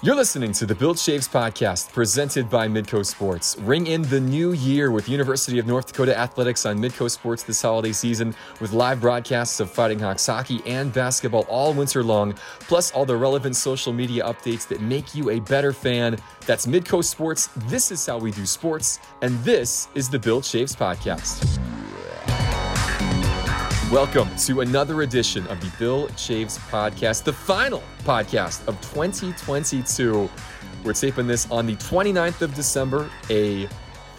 You're listening to the Bill Chaves podcast presented by Midco Sports. Ring in the new year with University of North Dakota Athletics on Midco Sports this holiday season with live broadcasts of Fighting Hawks hockey and basketball all winter long, plus all the relevant social media updates that make you a better fan. That's Midco Sports. This is how we do sports, and this is the Bill Chaves podcast. Welcome to another edition of the Bill Chaves podcast, the final podcast of 2022. We're taping this on the 29th of December, a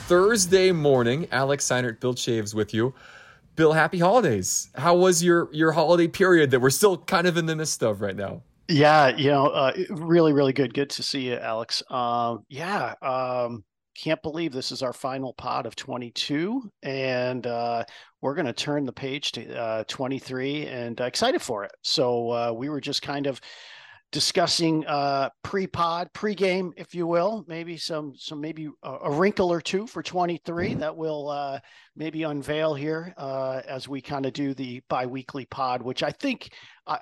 Thursday morning. Alex Seinert, Bill Chaves with you. Bill, happy holidays. How was your your holiday period that we're still kind of in the midst of right now? Yeah, you know, uh, really, really good. Good to see you, Alex. Um, yeah, um, can't believe this is our final pod of 22 and uh, we're going to turn the page to uh, 23 and uh, excited for it. So uh, we were just kind of discussing uh, pre-pod pre-game if you will maybe some some maybe a, a wrinkle or two for 23 that will uh, maybe unveil here uh, as we kind of do the bi-weekly pod which i think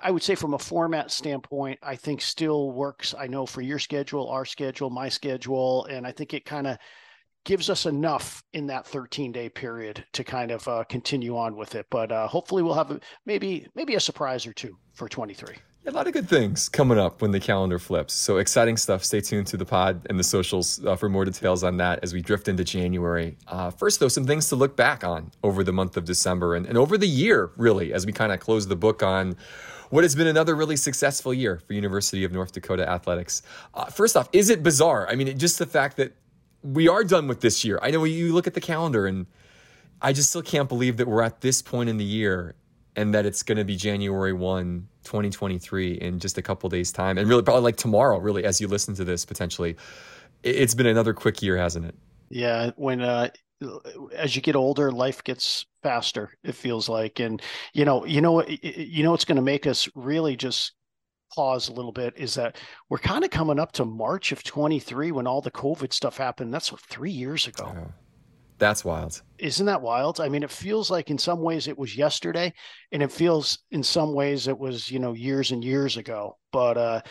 I would say from a format standpoint, I think still works. I know for your schedule, our schedule, my schedule, and I think it kind of gives us enough in that 13 day period to kind of uh, continue on with it. But uh, hopefully, we'll have a, maybe maybe a surprise or two for 23. A lot of good things coming up when the calendar flips. So exciting stuff. Stay tuned to the pod and the socials uh, for more details on that as we drift into January. Uh, first, though, some things to look back on over the month of December and, and over the year, really, as we kind of close the book on what has been another really successful year for University of North Dakota athletics. Uh, first off, is it bizarre? I mean, just the fact that we are done with this year. I know you look at the calendar and I just still can't believe that we're at this point in the year and that it's going to be January 1, 2023 in just a couple days time and really probably like tomorrow really as you listen to this potentially. It's been another quick year, hasn't it? Yeah, when uh as you get older, life gets faster. It feels like, and you know, you know, you know, what's going to make us really just pause a little bit is that we're kind of coming up to March of 23 when all the COVID stuff happened. That's three years ago. Yeah. That's wild. Isn't that wild? I mean, it feels like in some ways it was yesterday, and it feels in some ways it was, you know, years and years ago. But uh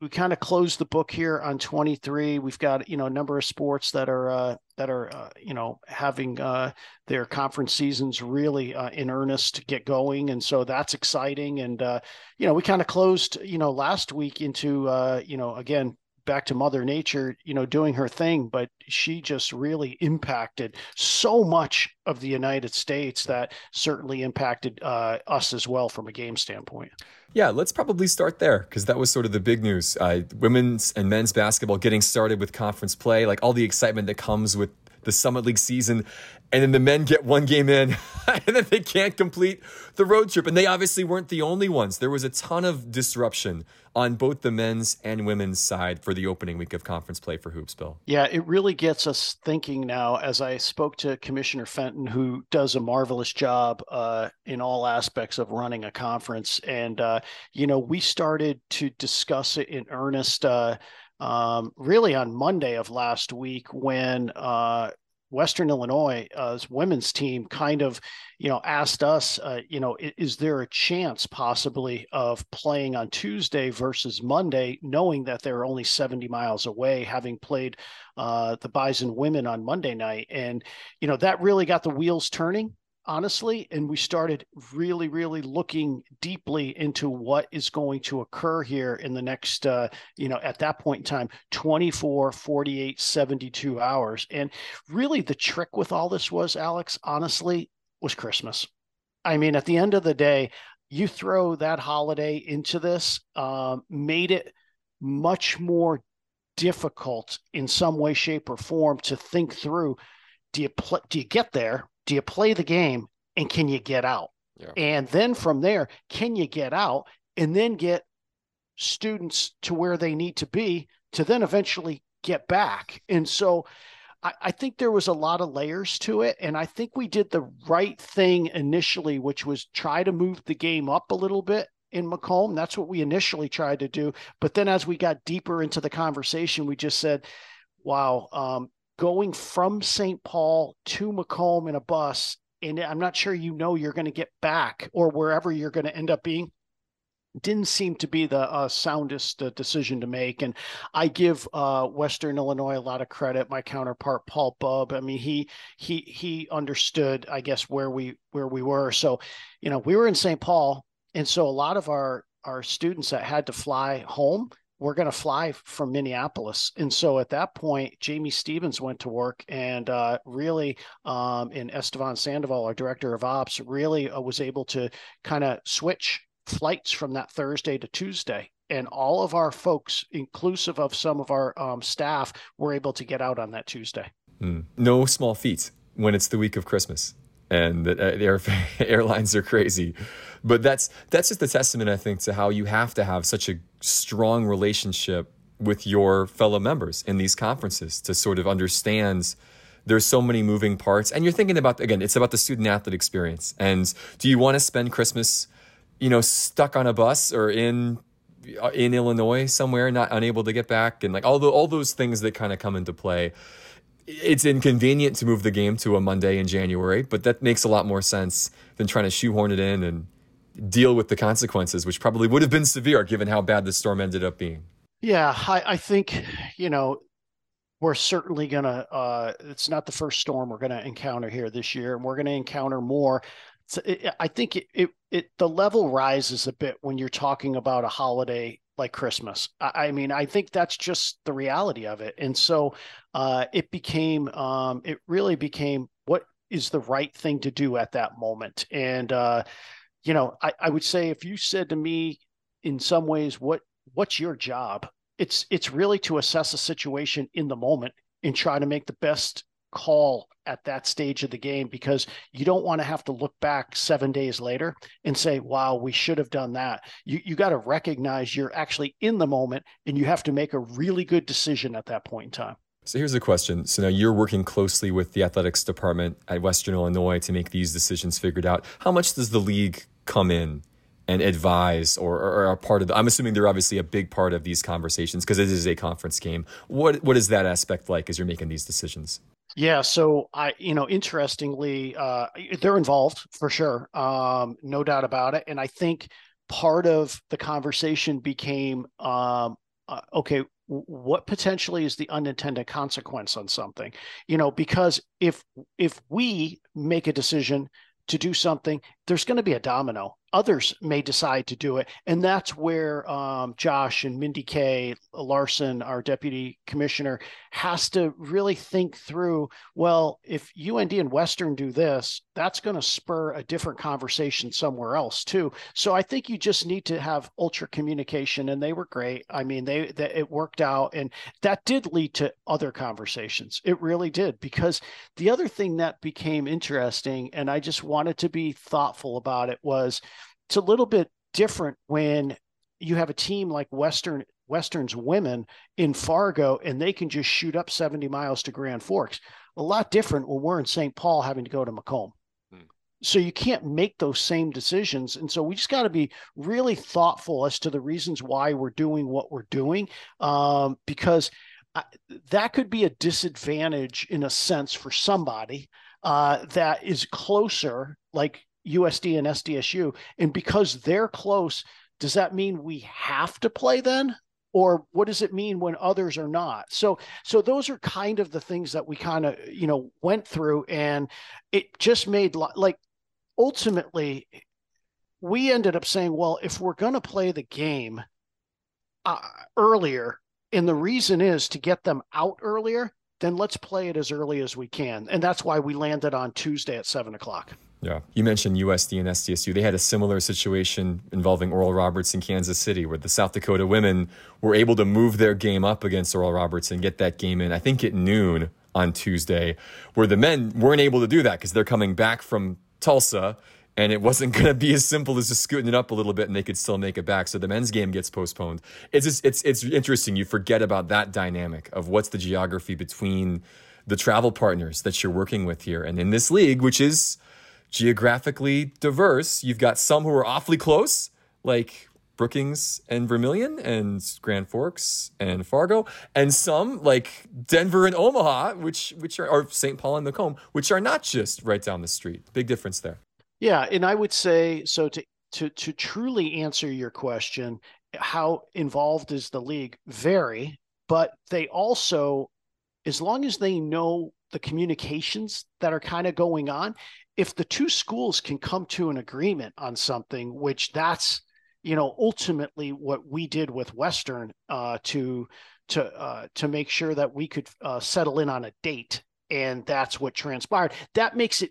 we kind of closed the book here on 23 we've got you know a number of sports that are uh, that are uh, you know having uh, their conference seasons really uh, in earnest to get going and so that's exciting and uh, you know we kind of closed you know last week into uh, you know again back to mother nature you know doing her thing but she just really impacted so much of the united states that certainly impacted uh, us as well from a game standpoint. Yeah let's probably start there because that was sort of the big news. Uh, women's and men's basketball getting started with conference play like all the excitement that comes with the Summit League season, and then the men get one game in, and then they can't complete the road trip. And they obviously weren't the only ones. There was a ton of disruption on both the men's and women's side for the opening week of conference play for Hoopsville. Yeah, it really gets us thinking now. As I spoke to Commissioner Fenton, who does a marvelous job uh, in all aspects of running a conference, and uh, you know, we started to discuss it in earnest. Uh, um, really on Monday of last week when uh, Western Illinois' uh, women's team kind of, you know, asked us, uh, you know, is, is, there a chance possibly of playing on Tuesday versus Monday, knowing that they're only 70 miles away, having played uh, the Bison women on Monday night? And, you know, that really got the wheels turning honestly and we started really really looking deeply into what is going to occur here in the next uh, you know at that point in time 24 48 72 hours. And really the trick with all this was alex honestly was christmas. I mean at the end of the day you throw that holiday into this um, made it much more difficult in some way shape or form to think through do you pl- do you get there do you play the game and can you get out? Yeah. And then from there, can you get out and then get students to where they need to be to then eventually get back? And so I, I think there was a lot of layers to it. And I think we did the right thing initially, which was try to move the game up a little bit in Macomb. That's what we initially tried to do. But then as we got deeper into the conversation, we just said, wow, um, going from St. Paul to Macomb in a bus, and I'm not sure you know you're going to get back or wherever you're going to end up being. didn't seem to be the uh, soundest uh, decision to make. And I give uh, Western Illinois a lot of credit. My counterpart Paul Bubb. I mean, he he he understood, I guess, where we where we were. So, you know, we were in St. Paul, and so a lot of our our students that had to fly home were going to fly from Minneapolis. And so at that point, Jamie Stevens went to work and uh, really, um, and Estevan Sandoval, our director of ops, really uh, was able to kind of switch flights from that Thursday to Tuesday. And all of our folks, inclusive of some of our um, staff, were able to get out on that Tuesday. Mm. No small feat when it's the week of Christmas and the, uh, air, airlines are crazy. But that's that's just a testament, I think, to how you have to have such a strong relationship with your fellow members in these conferences to sort of understand there's so many moving parts. And you're thinking about again it's about the student athlete experience. And do you want to spend christmas you know, stuck on a bus or in uh, in Illinois somewhere, not unable to get back, and like all the all those things that kind of come into play. It's inconvenient to move the game to a Monday in January, but that makes a lot more sense than trying to shoehorn it in and deal with the consequences, which probably would have been severe given how bad the storm ended up being. Yeah, I, I think you know we're certainly gonna. Uh, it's not the first storm we're gonna encounter here this year, and we're gonna encounter more it, I think it, it, it the level rises a bit when you're talking about a holiday like Christmas. I, I mean, I think that's just the reality of it, and so uh, it became um, it really became what is the right thing to do at that moment, and uh, you know, I, I would say if you said to me, in some ways, what what's your job? It's it's really to assess a situation in the moment and try to make the best call at that stage of the game because you don't want to have to look back seven days later and say, wow, we should have done that. You, you got to recognize you're actually in the moment and you have to make a really good decision at that point in time. So here's the question. So now you're working closely with the athletics department at Western Illinois to make these decisions figured out. How much does the league come in and advise or, or are part of the, I'm assuming they're obviously a big part of these conversations because it is a conference game. What what is that aspect like as you're making these decisions? Yeah, so I, you know, interestingly, uh, they're involved for sure, um, no doubt about it. And I think part of the conversation became, um, uh, okay, what potentially is the unintended consequence on something? You know, because if if we make a decision to do something, there's going to be a domino others may decide to do it. And that's where um, Josh and Mindy Kay Larson, our deputy commissioner, has to really think through well, if UND and Western do this, that's going to spur a different conversation somewhere else too. So I think you just need to have ultra communication, and they were great. I mean, they, they it worked out, and that did lead to other conversations. It really did because the other thing that became interesting, and I just wanted to be thoughtful about it, was it's a little bit different when you have a team like Western Western's women in Fargo and they can just shoot up 70 miles to Grand Forks. A lot different when we're in St. Paul having to go to Macomb. Hmm. So you can't make those same decisions. And so we just got to be really thoughtful as to the reasons why we're doing what we're doing, um, because I, that could be a disadvantage in a sense for somebody uh, that is closer, like USD and SDSU. And because they're close, does that mean we have to play then? Or what does it mean when others are not? So, so those are kind of the things that we kind of, you know, went through, and it just made like ultimately, we ended up saying, well, if we're going to play the game uh, earlier, and the reason is to get them out earlier, then let's play it as early as we can, and that's why we landed on Tuesday at seven o'clock. Yeah. You mentioned USD and SDSU. They had a similar situation involving Oral Roberts in Kansas City, where the South Dakota women were able to move their game up against Oral Roberts and get that game in, I think at noon on Tuesday, where the men weren't able to do that because they're coming back from Tulsa and it wasn't going to be as simple as just scooting it up a little bit and they could still make it back. So the men's game gets postponed. It's just, it's it's interesting. You forget about that dynamic of what's the geography between the travel partners that you're working with here, and in this league, which is geographically diverse. You've got some who are awfully close, like Brookings and Vermillion and Grand Forks and Fargo, and some like Denver and Omaha, which which are or St. Paul and Macomb, which are not just right down the street. Big difference there. Yeah, and I would say so to to to truly answer your question, how involved is the league? Vary, but they also, as long as they know the communications that are kind of going on, if the two schools can come to an agreement on something, which that's you know ultimately what we did with Western uh, to to uh, to make sure that we could uh, settle in on a date, and that's what transpired. That makes it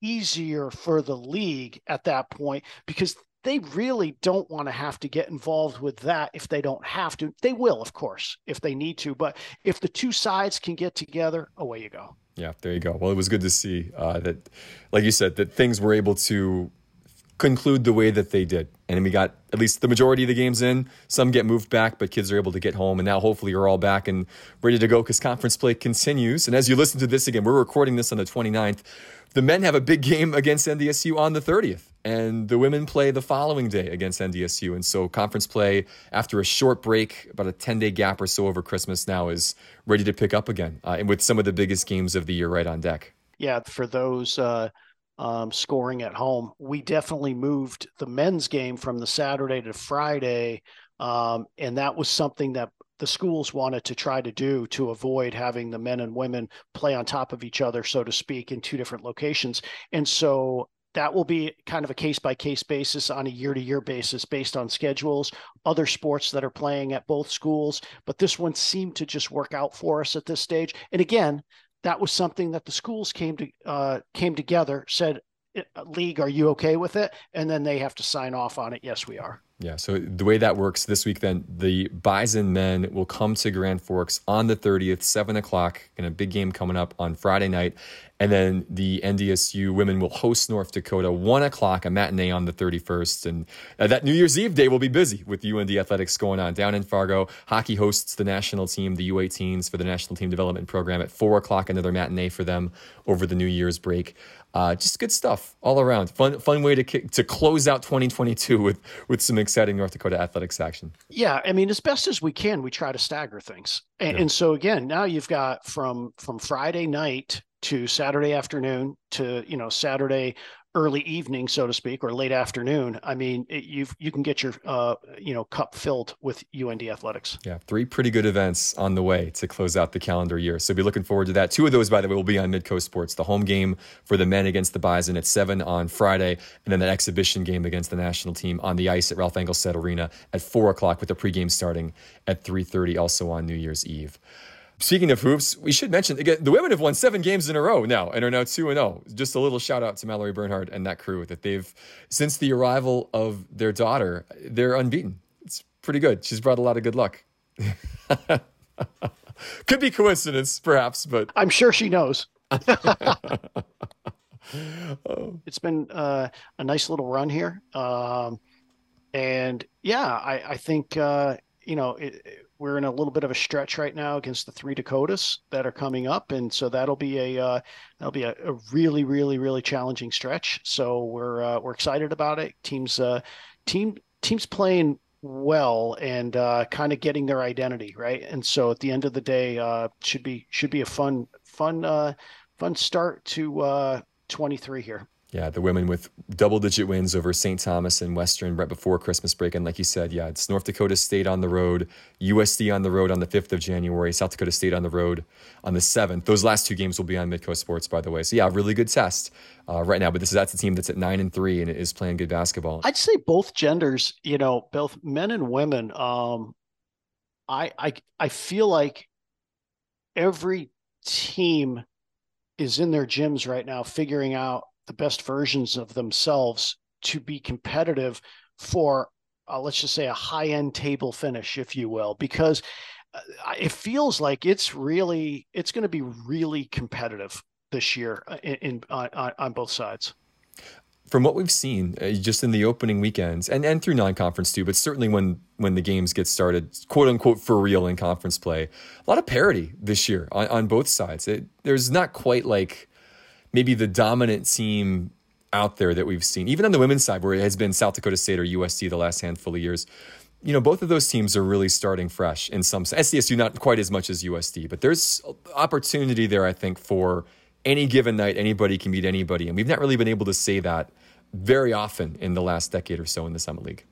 easier for the league at that point because they really don't want to have to get involved with that if they don't have to. They will, of course, if they need to. But if the two sides can get together, away you go. Yeah, there you go. Well, it was good to see uh, that, like you said, that things were able to conclude the way that they did. And we got at least the majority of the games in. Some get moved back, but kids are able to get home. And now hopefully you're all back and ready to go because conference play continues. And as you listen to this again, we're recording this on the 29th. The men have a big game against NDSU on the 30th, and the women play the following day against NDSU. And so, conference play after a short break, about a 10 day gap or so over Christmas, now is ready to pick up again, uh, and with some of the biggest games of the year right on deck. Yeah, for those uh, um, scoring at home. We definitely moved the men's game from the Saturday to Friday. Um, and that was something that the schools wanted to try to do to avoid having the men and women play on top of each other, so to speak, in two different locations. And so that will be kind of a case by case basis on a year to year basis based on schedules, other sports that are playing at both schools. But this one seemed to just work out for us at this stage. And again, that was something that the schools came to uh, came together, said, "League, are you okay with it?" And then they have to sign off on it. Yes, we are. Yeah. So the way that works this week, then the Bison men will come to Grand Forks on the 30th, seven o'clock, in a big game coming up on Friday night. And then the NDSU women will host North Dakota, one o'clock, a matinee on the 31st. And uh, that New Year's Eve day will be busy with UND athletics going on down in Fargo. Hockey hosts the national team, the U18s, for the national team development program at four o'clock, another matinee for them over the New Year's break. Uh, just good stuff all around. Fun, fun way to to close out 2022 with with some exciting North Dakota athletics action. Yeah, I mean, as best as we can, we try to stagger things, and, yeah. and so again, now you've got from from Friday night to Saturday afternoon to you know Saturday early evening, so to speak, or late afternoon. I mean, you you can get your uh, you know cup filled with UND athletics. Yeah, three pretty good events on the way to close out the calendar year. So be looking forward to that. Two of those, by the way, will be on Midco Sports. The home game for the men against the Bison at seven on Friday, and then that exhibition game against the national team on the ice at Ralph Engelstad Arena at four o'clock, with the pregame starting at three thirty, also on New Year's Eve. Speaking of hoops, we should mention again the women have won seven games in a row now and are now two and zero. Oh. Just a little shout out to Mallory Bernhard and that crew that they've since the arrival of their daughter, they're unbeaten. It's pretty good. She's brought a lot of good luck. Could be coincidence, perhaps, but I'm sure she knows. It's been uh, a nice little run here, um, and yeah, I, I think uh, you know. It, we're in a little bit of a stretch right now against the three Dakotas that are coming up, and so that'll be a uh, that'll be a, a, really, really, really challenging stretch. So we're uh, we're excited about it. Teams uh, team teams playing well and uh, kind of getting their identity right. And so at the end of the day, uh, should be should be a fun fun uh, fun start to uh, 23 here. Yeah, the women with double digit wins over St. Thomas and Western right before Christmas break. And like you said, yeah, it's North Dakota State on the road, USD on the road on the 5th of January, South Dakota State on the road on the 7th. Those last two games will be on Midco Sports, by the way. So, yeah, really good test uh, right now. But this is that's a team that's at 9 and 3 and is playing good basketball. I'd say both genders, you know, both men and women. Um, I, I, I feel like every team is in their gyms right now figuring out the best versions of themselves to be competitive for uh, let's just say a high end table finish if you will because uh, it feels like it's really it's going to be really competitive this year uh, in, in on, on both sides. From what we've seen uh, just in the opening weekends and, and through non-conference too but certainly when when the games get started quote unquote for real in conference play a lot of parity this year on, on both sides. It, there's not quite like maybe the dominant team out there that we've seen, even on the women's side, where it has been South Dakota State or USD the last handful of years. You know, both of those teams are really starting fresh in some sense. SDSU, not quite as much as USD, but there's opportunity there, I think, for any given night, anybody can beat anybody. And we've not really been able to say that very often in the last decade or so in the Summit League.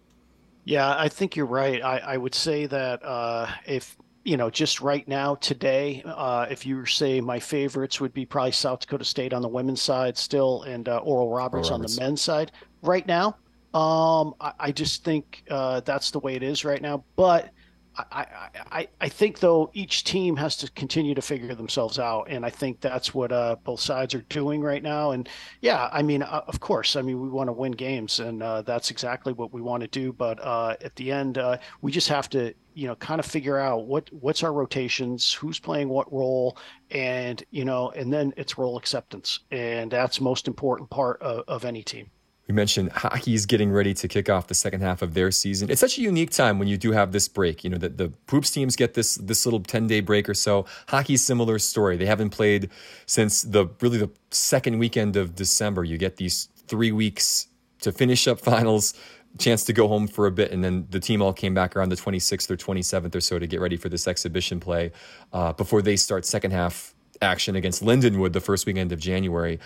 Yeah, I think you're right. I, I would say that uh, if you know, just right now today, uh, if you say my favorites would be probably South Dakota State on the women's side still, and uh, Oral Roberts, Oral Roberts on the men's side. Right now, um, I, I, just think uh, that's the way it is right now. But I, I, I think though each team has to continue to figure themselves out, and I think that's what uh, both sides are doing right now. And yeah, I mean, uh, of course, I mean we want to win games, and uh, that's exactly what we want to do. But uh, at the end, uh, we just have to, you know, kind of figure out what what's our rotations, who's playing what role, and you know, and then it's role acceptance, and that's most important part of, of any team. We mentioned hockey's getting ready to kick off the second half of their season. It's such a unique time when you do have this break. You know, that the Hoops teams get this this little 10-day break or so. Hockey's similar story. They haven't played since the really the second weekend of December. You get these 3 weeks to finish up finals, chance to go home for a bit, and then the team all came back around the 26th or 27th or so to get ready for this exhibition play uh, before they start second half action against Lindenwood the first weekend of January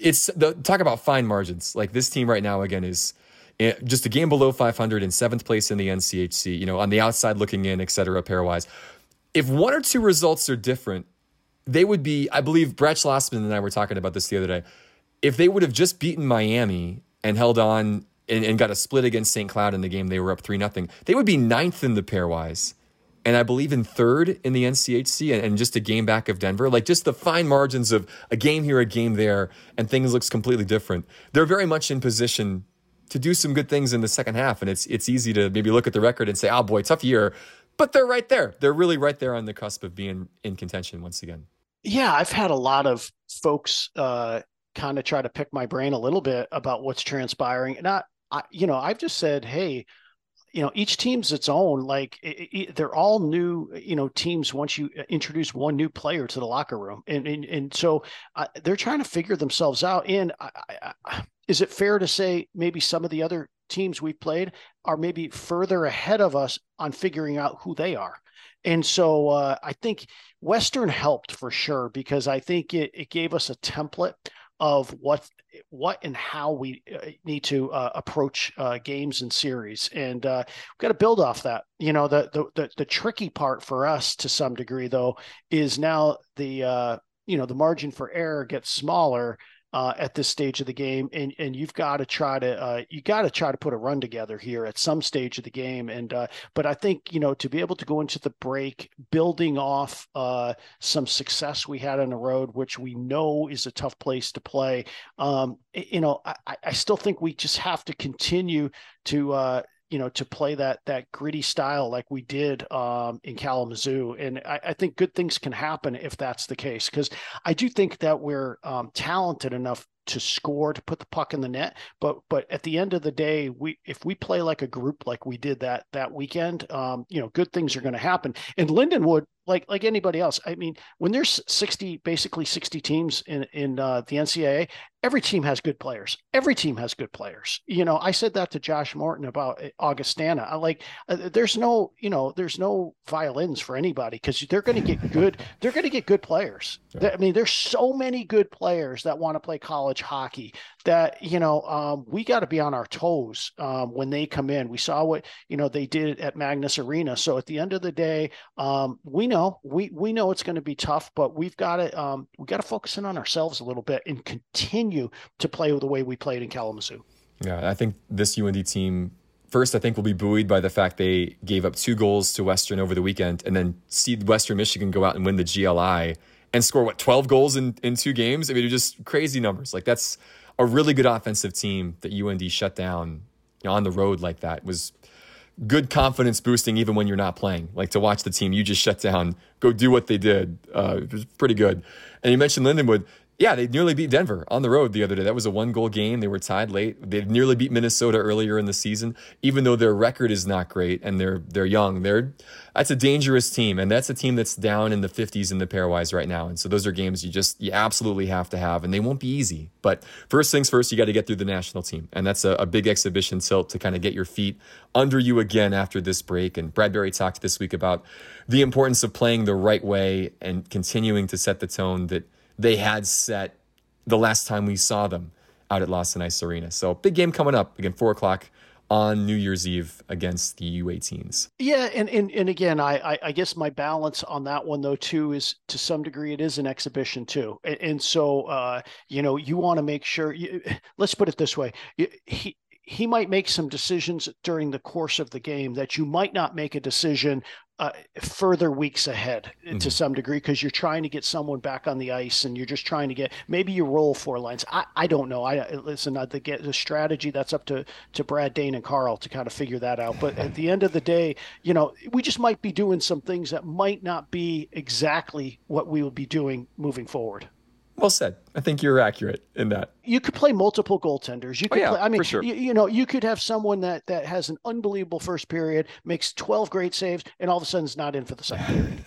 it's the talk about fine margins. Like this team right now again is eh, just a game below 500 in seventh place in the NCHC. You know, on the outside looking in, et cetera, pairwise. If one or two results are different, they would be. I believe Brett Schlossman and I were talking about this the other day. If they would have just beaten Miami and held on and, and got a split against St. Cloud in the game, they were up three nothing. They would be ninth in the pairwise and I believe in third in the NCHC and, and, just a game back of Denver. Like just the fine margins of a game here, a game there, and things looks completely different. They're very much in position to do some good things in the second half, and it's it's easy to maybe look at the record and say, "Oh boy, tough year," but they're right there. They're really right there on the cusp of being in contention once again. Yeah, I've had a lot of folks uh, kind of try to pick my brain a little bit about what's transpiring, and I, I you know, I've just said, "Hey." You know each team's its own like it, it, they're all new you know teams once you uh, introduce one new player to the locker room and and, and so uh, they're trying to figure themselves out and I, I, is it fair to say maybe some of the other teams we've played are maybe further ahead of us on figuring out who they are? And so uh, i think western helped for sure because i think it, it gave us a template of what what and how we uh, need to uh, approach uh, games and series, and uh, we've got to build off that. You know, the, the, the the tricky part for us to some degree, though, is now the uh, you know the margin for error gets smaller uh, at this stage of the game, and and you've got to try to uh, you got to try to put a run together here at some stage of the game. And uh, but I think you know to be able to go into the break building off uh, some success we had on the road, which we know is a tough place to play. Um, you know, I, I still think we just have to continue to uh, you know, to play that that gritty style like we did um, in Kalamazoo, and I, I, think good things can happen if that's the case. Because I do think that we're um, talented enough to score to put the puck in the net. But but at the end of the day we if we play like a group like we did that that weekend um you know good things are going to happen. And lindenwood like like anybody else i mean when there's 60 basically 60 teams in in uh, the ncaa every team has good players. Every team has good players. You know i said that to josh morton about eh, augustana. I like uh, there's no you know there's no violins for anybody because they're going to get good they're going to get good players. I mean there's so many good players that want to play college college hockey that you know um, we got to be on our toes um, when they come in. We saw what you know they did at Magness Arena. So at the end of the day, um, we know we we know it's going to be tough, but we've got to um, we got to focus in on ourselves a little bit and continue to play the way we played in Kalamazoo. Yeah, I think this UND team first, I think will be buoyed by the fact they gave up two goals to Western over the weekend, and then see Western Michigan go out and win the GLI and score what 12 goals in, in two games. I mean, just crazy numbers. Like that's a really good offensive team that UND shut down on the road like that it was good confidence boosting even when you're not playing. Like to watch the team you just shut down go do what they did. Uh, it was pretty good. And you mentioned Lindenwood. Yeah, they nearly beat Denver on the road the other day. That was a one goal game. They were tied late. They nearly beat Minnesota earlier in the season, even though their record is not great and they're they're young. They're that's a dangerous team, and that's a team that's down in the 50s in the pairwise right now. And so those are games you just you absolutely have to have, and they won't be easy. But first things first, you got to get through the national team, and that's a, a big exhibition tilt to kind of get your feet under you again after this break. And Brad Berry talked this week about the importance of playing the right way and continuing to set the tone that they had set the last time we saw them out at Lawson Ice Arena. So big game coming up again, four o'clock on New Year's Eve against the U18s. Yeah, and and, and again, I, I guess my balance on that one though too is to some degree it is an exhibition too, and, and so uh, you know you want to make sure. You, let's put it this way: he he might make some decisions during the course of the game that you might not make a decision uh, further weeks ahead mm-hmm. to some degree because you're trying to get someone back on the ice and you're just trying to get maybe you roll four lines. I, I don't know. I listen. I, the get the strategy that's up to to Brad Dane and Karl to kind of figure that out. But at the end of the day, you know, we just might be doing some things that might not be exactly what we will be doing moving forward. Well said. I think you're accurate in that. You could play multiple goaltenders. You oh, could oh, yeah, play, I mean, sure. you, you, know, you could have someone that that has an unbelievable first period, makes 12 great saves, and all of a sudden is not in for the second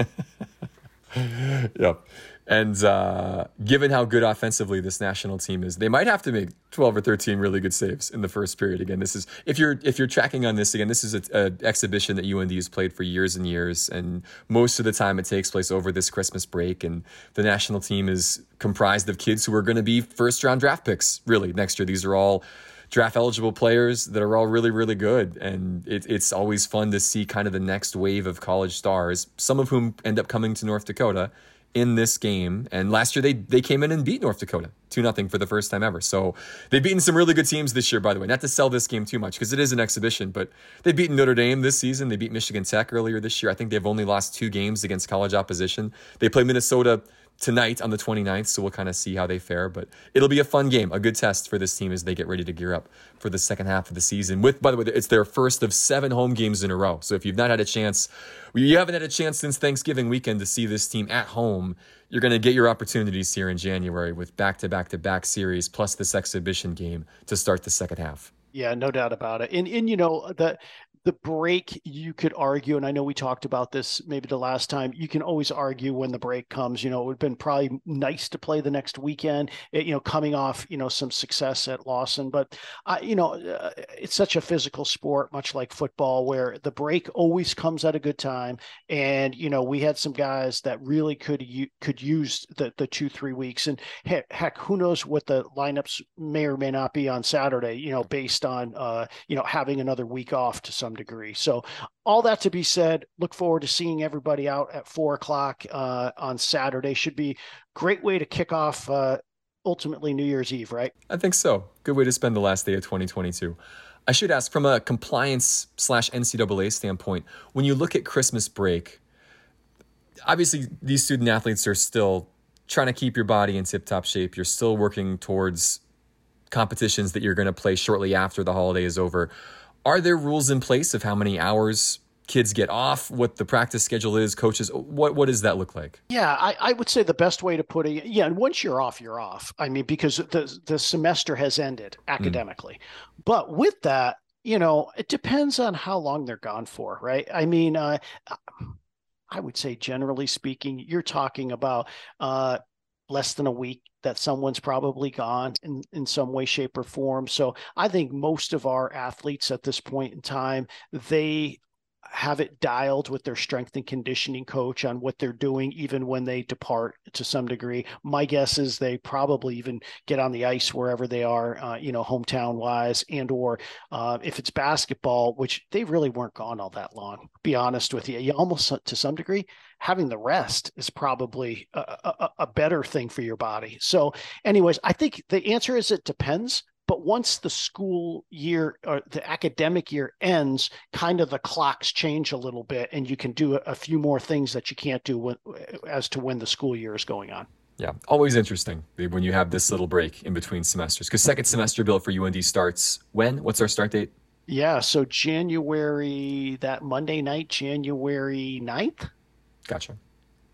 period. yep. And uh, given how good offensively this national team is, they might have to make 12 or 13 really good saves in the first period. Again, this is if you're if you're tracking on this again, this is an exhibition that UND has played for years and years, and most of the time it takes place over this Christmas break. And the national team is comprised of kids who are going to be first round draft picks really next year. These are all draft eligible players that are all really, really good. And it, it's always fun to see kind of the next wave of college stars, some of whom end up coming to North Dakota in this game. And last year they they came in and beat North Dakota 2 0 for the first time ever. So they've beaten some really good teams this year, by the way. Not to sell this game too much because it is an exhibition, but they've beaten Notre Dame this season. They beat Michigan Tech earlier this year. I think they've only lost two games against college opposition. They play Minnesota tonight on the 29th, so we'll kind of see how they fare. But it'll be a fun game, a good test for this team as they get ready to gear up for the second half of the season. With, by the way, it's their first of seven home games in a row. So if you've not had a chance, you haven't had a chance since Thanksgiving weekend to see this team at home, you're going to get your opportunities here in January with back to back to back series plus this exhibition game to start the second half. Yeah, no doubt about it. And and you know the the break you could argue and i know we talked about this maybe the last time you can always argue when the break comes. You know it would have been probably nice to play the next weekend eh, you know coming off you know some success at lawson. But uh, you know uh, it's such a physical sport much like football where the break always comes at a good time. And you know we had some guys that really could could use the the two three weeks. And heck, heck who knows what the lineups may or may not be on saturday you know based on uh you know having another week off to some some degree. So, all that to be said, look forward to seeing everybody out at four o'clock uh, on Saturday. Should be great way to kick off uh, ultimately New Year's Eve, right? I think so. Good way to spend the last day of 2022. I should ask from a compliance slash NCAA standpoint, when you look at Christmas break, obviously these student athletes are still trying to keep your body in tip top shape. You're still working towards competitions that you're going to play shortly after the holiday is over. Are there rules in place of how many hours kids get off, what the practice schedule is, coaches, what what does that look like? Yeah, I, I would say the best way to put it, yeah, and once you're off, you're off. I mean, because the the semester has ended hmm. academically. Mm. But with that, you know, it depends on how long they're gone for, right? I mean, uh, I would say generally speaking, you're talking about uh, less than a week that someone's probably gone in, in some way, shape, or form. So I think most of our athletes at this point in time, they have it dialed with their strength and conditioning coach on what they're doing even when they depart to some degree. My guess is they probably even get on the ice wherever they are uh, you know hometown wise and or uh, if it's basketball which they really weren't gone all that long be honest with you. You almost to some degree having the rest is probably a, a, a better thing for your body. So anyways i think the answer is it depends but once the school year or the academic year ends, kind of the clocks change a little bit, and you can do a, a few more things that you can't do when, as to when the school year is going on. Yeah, always interesting when you have this little break in between semesters. Because second semester bill for UND starts when? What's our start date? Yeah, so January, that Monday night, January 9th. Gotcha.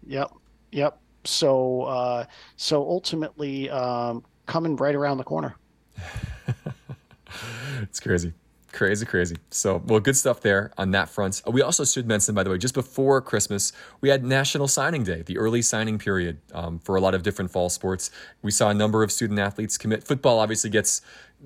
Yep, yep. So, uh, so ultimately, um, coming right around the corner. it's crazy. Crazy, crazy. So, well, good stuff there on that front. Uh, we also should mention, by the way, just before Christmas, we had National Signing Day, the early signing period um, for a lot of different fall sports. We saw a number of student athletes commit. Football obviously gets,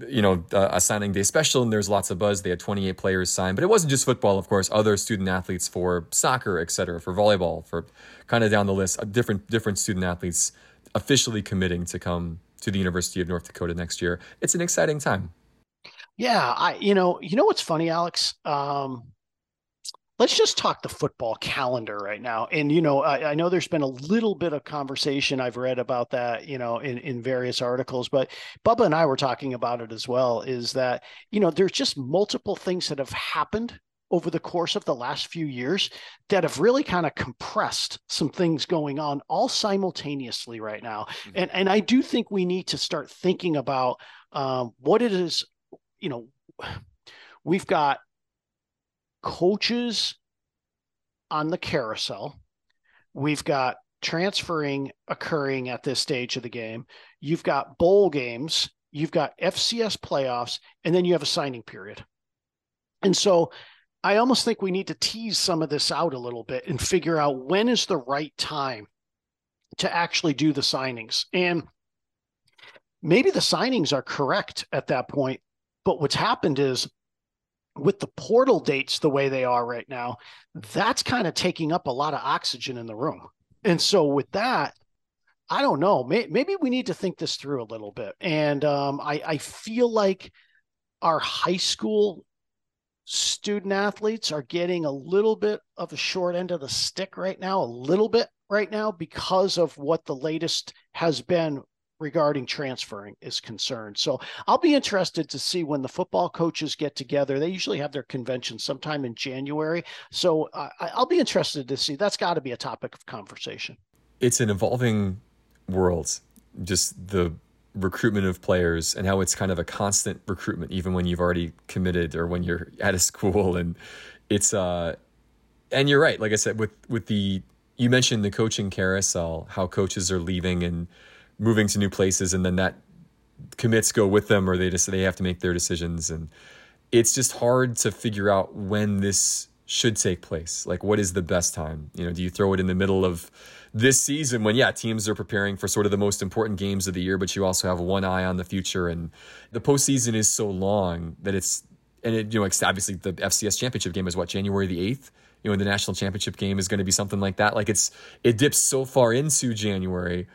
you know, uh, a signing day special, and there's lots of buzz. They had 28 players sign, but it wasn't just football, of course. Other student athletes for soccer, et cetera, for volleyball, for kind of down the list, uh, different different student athletes officially committing to come to the University of North Dakota next year. It's an exciting time. Yeah, I you know you know what's funny, Alex. Um, let's just talk the football calendar right now. And you know, I, I, know there's been a little bit of conversation I've read about that, you know, in in various articles, but Bubba and I were talking about it as well. Is that you know there's just multiple things that have happened over the course of the last few years that have really kind of compressed some things going on all simultaneously right now. Mm-hmm. And and I do think we need to start thinking about um, what it is. You know, we've got coaches on the carousel. We've got transferring occurring at this stage of the game. You've got bowl games, you've got FCS playoffs, and then you have a signing period. And so I almost think we need to tease some of this out a little bit and figure out when is the right time to actually do the signings. And maybe the signings are correct at that point. But what's happened is with the portal dates the way they are right now, that's kind of taking up a lot of oxygen in the room. And so with that, I don't know. Maybe we need to think this through a little bit. And um, I, I feel like our high school student athletes are getting a little bit of a short end of the stick right now, a little bit right now, because of what the latest has been regarding transferring is concerned. So I'll be interested to see when the football coaches get together. They usually have their convention sometime in January. So uh, I'll be interested to see. That's got to be a topic of conversation. It's an evolving world. Just the recruitment of players and how it's kind of a constant recruitment even when you've already committed or when you're at a school. And it's uh and you're right. Like i said with with the you mentioned the coaching carousel how coaches are leaving and moving to new places and then that commits go with them or they just they have to make their decisions. And it's just hard to figure out when this should take place. Like what is the best time? You know do you throw it in the middle of this season when yeah teams are preparing for sort of the most important games of the year but you also have one eye on the future and the postseason is so long that it's and it you know obviously the FCS championship game is what January the 8th you know the national championship game is going to be something like that like it's it dips so far into January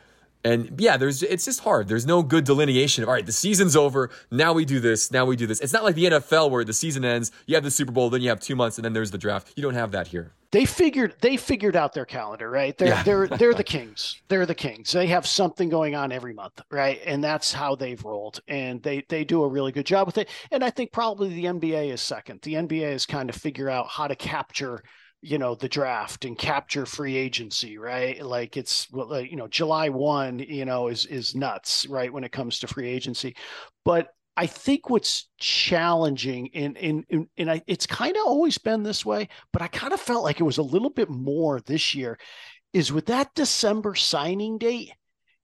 and yeah, there's it's just hard. There's no good delineation of all right, the season's over. Now we do this. Now we do this. It's not like the NFL where the season ends, you have the Super Bowl, then you have two months, and then there's the draft. You don't have that here. They figured they figured out their calendar, right? They're yeah. they're they're the kings. They're the kings. They have something going on every month, right? And that's how they've rolled. And they they do a really good job with it. And I think probably the NBA is second. The NBA is kind of figure out how to capture you know the draft and capture free agency right like it's you know july 1 you know is is nuts right when it comes to free agency but i think what's challenging in in in, and I, it's kind of always been this way but i kind of felt like it was a little bit more this year is with that december signing date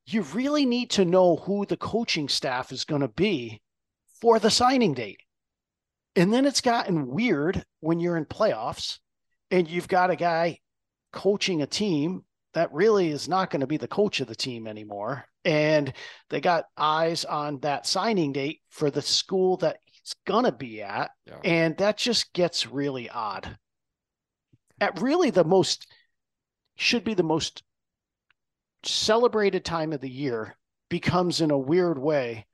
you really need to know who the coaching staff is going to be for the signing date and then it's gotten weird when you're in playoffs and you've got a guy coaching a team that really is not going to be the coach of the team anymore. And they got eyes on that signing date for the school that he's to be at. Yeah. And that just gets really odd. At really the most, should be the most celebrated time of the year becomes in a weird way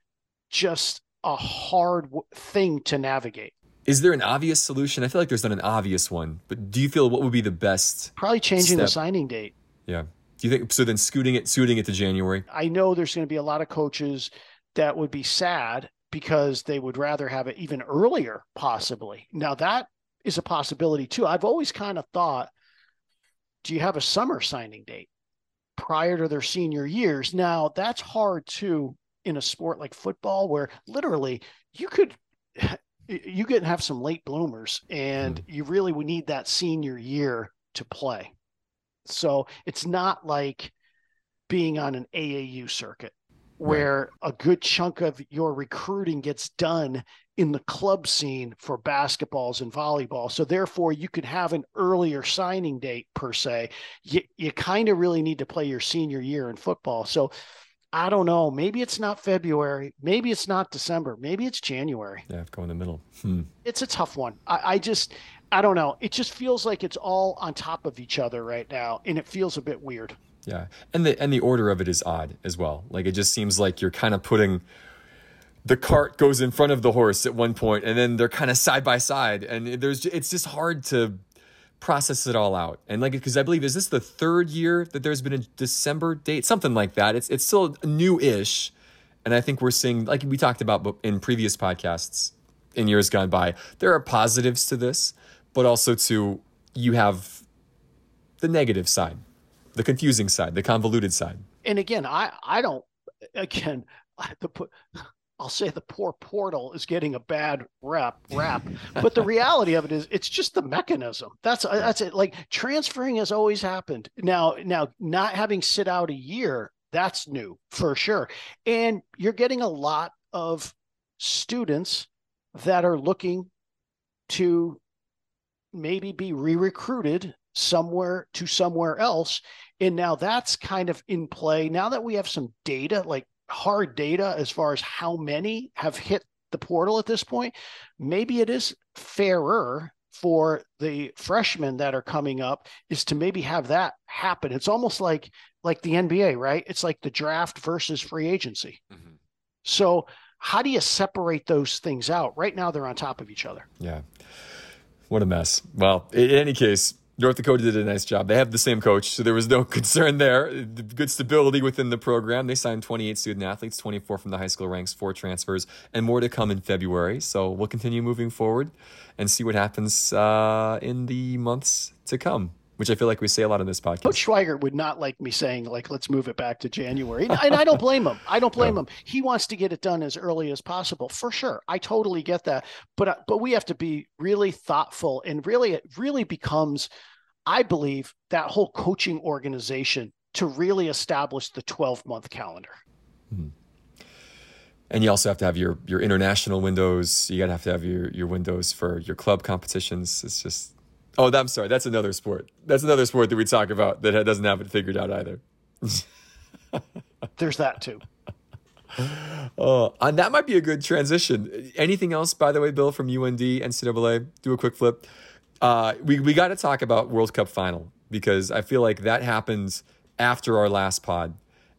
just a hard thing to navigate. Is there an obvious solution? I feel like there's not an obvious one, but do you feel what would be the best? Probably changing step? the signing date. Yeah. Do you think so? Then scooting it, suiting it to January. I know there's going to be a lot of coaches that would be sad because they would rather have it even earlier, possibly. Now that is a possibility too. I've always kind of thought, do you have a summer signing date prior to their senior years? Now that's hard too in a sport like football, where literally you could you can have some late bloomers, and mm. you really would need that senior year to play. So it's not like being on an AAU circuit where right. a good chunk of your recruiting gets done in the club scene for basketballs and volleyball. So therefore you could have an earlier signing date per se. You you kind of really need to play your senior year in football. So I don't know. Maybe it's not February. Maybe it's not December. Maybe it's January. Yeah, go in the middle. Hmm. It's a tough one. I, I just, I don't know. It just feels like it's all on top of each other right now, and it feels a bit weird. Yeah, and the and the order of it is odd as well. Like it just seems like you're kind of putting the cart goes in front of the horse at one point, and then they're kind of side by side, and there's it's just hard to process it all out. And like because I believe is this the third year that there's been a December date, something like that. It's it's still new-ish, and I think we're seeing like we talked about in previous podcasts in years gone by. There are positives to this but also to you have the negative side, the confusing side, the convoluted side. And again, I I don't again the I'll say the poor portal is getting a bad rap rap, but the reality of it is it's just the mechanism. That's that's it. Like transferring has always happened. Now now not having sit out a year that's new for sure, and you're getting a lot of students that are looking to maybe be re-recruited somewhere to somewhere else. And now that's kind of in play. Now that we have some data like hard data as far as how many have hit the portal at this point maybe it is fairer for the freshmen that are coming up is to maybe have that happen. It's almost like like the nba right? It's like the draft versus free agency. Mm-hmm. so how do you separate those things out? Right now they're on top of each other. Yeah what a mess. Well, in any case, North Dakota did a nice job. They have the same coach, so there was no concern there. Good stability within the program. They signed 28 student athletes, 24 from the high school ranks, four transfers, and more to come in February. So we'll continue moving forward and see what happens uh, in the months to come which I feel like we say a lot on this podcast. Coach Schweigert would not like me saying like let's move it back to January, and I don't blame him. I don't blame no. him. He wants to get it done as early as possible, for sure. I totally get that, but uh, but we have to be really thoughtful, and really it really becomes, I believe, that whole coaching organization to really establish the twelve month calendar. Mm-hmm and you also have to have your your international windows. You gotta have to have your your windows for your club competitions. It's just Oh, I'm sorry. That's another sport. That's another sport that we talk about that doesn't have it figured out either. There's that too. Oh, and that might be a good transition. Anything else, by the way, Bill, from UND, NCAA? Do a quick flip. Uh, we we got to talk about World Cup final because I feel like that happened after our last pod,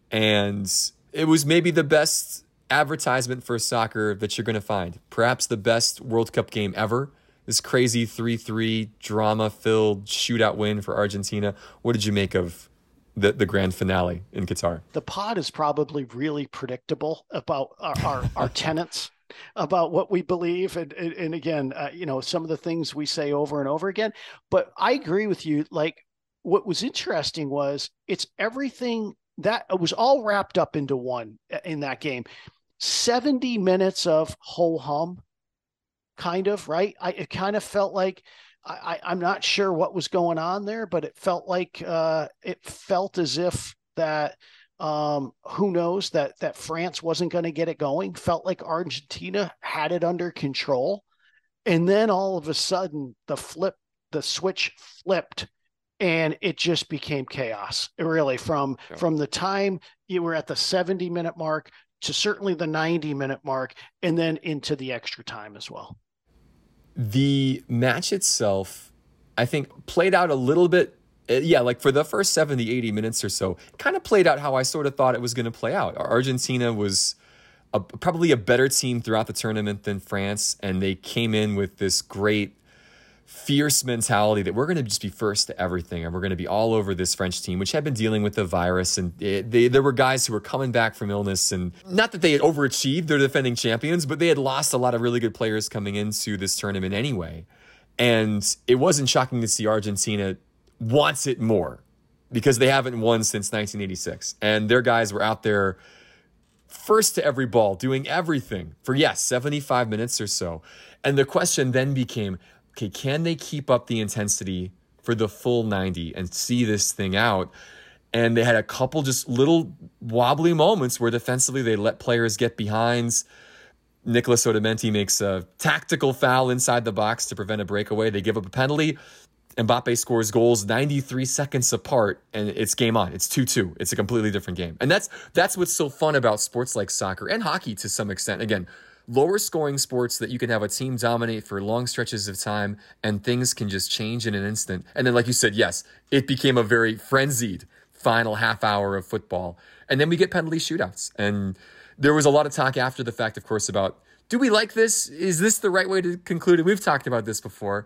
and it was maybe the best advertisement for soccer that you're going to find. Perhaps the best World Cup game ever this crazy 3 3 drama filled shootout win for Argentina. What did you make of the, the grand finale in Qatar? The pod is probably really predictable about our, our, our tenants. About what we believe, and and, and again, uh, you know, some of the things we say over and over again. But I agree with you. Like, what was interesting was it's everything that it was all wrapped up into one uh, in that game. 70 minutes of ho hum kind of right. I it kind of felt like I, I'm not sure what was going on there, but it felt like uh, it felt as if that um, who knows that that France wasn't going to get it going. Felt like Argentina had it under control, and then all of a sudden the flip, the switch flipped, and it just became chaos. Really, from from the time you were at the 70 minute mark to certainly the 90 minute mark, and then into the extra time as well. The match itself, I think, played out a little bit. Eh, yeah, like for the first 70, 80 minutes or so, kind of played out how I sort of thought it was going to play out. Argentina was a, probably a better team throughout the tournament than France, and they came in with this great fierce mentality that we're going to just be first to everything and we're going to be all over this French team, which had been dealing with the virus. And it, they, there were guys who were coming back from illness. And not that they had overachieved, they're defending champions, but they had lost a lot of really good players coming into this tournament anyway. And it wasn't shocking to see Argentina wants it more because they haven't won since 1986. And their guys were out there first to every ball, doing everything for, yes, 75 minutes or so. And the question then became okay, can they keep up the intensity for the full 90 and see this thing out? And they had a couple just little wobbly moments where defensively they let players get behinds. Nicolás Otamendi makes a tactical foul inside the box to prevent a breakaway. They give up a penalty. Mbappe scores goals 93 seconds apart and it's game on. It's 2-2. It's a completely different game. And that's that's what's so fun about sports like soccer and hockey to some extent. Again, lower scoring sports that you can have a team dominate for long stretches of time and things can just change in an instant. And then, like you said, yes, it became a very frenzied final half hour of football. And then we get penalty shootouts. And there was a lot of talk after the fact, of course, about do we like this? Is this the right way to conclude it? We've talked about this before.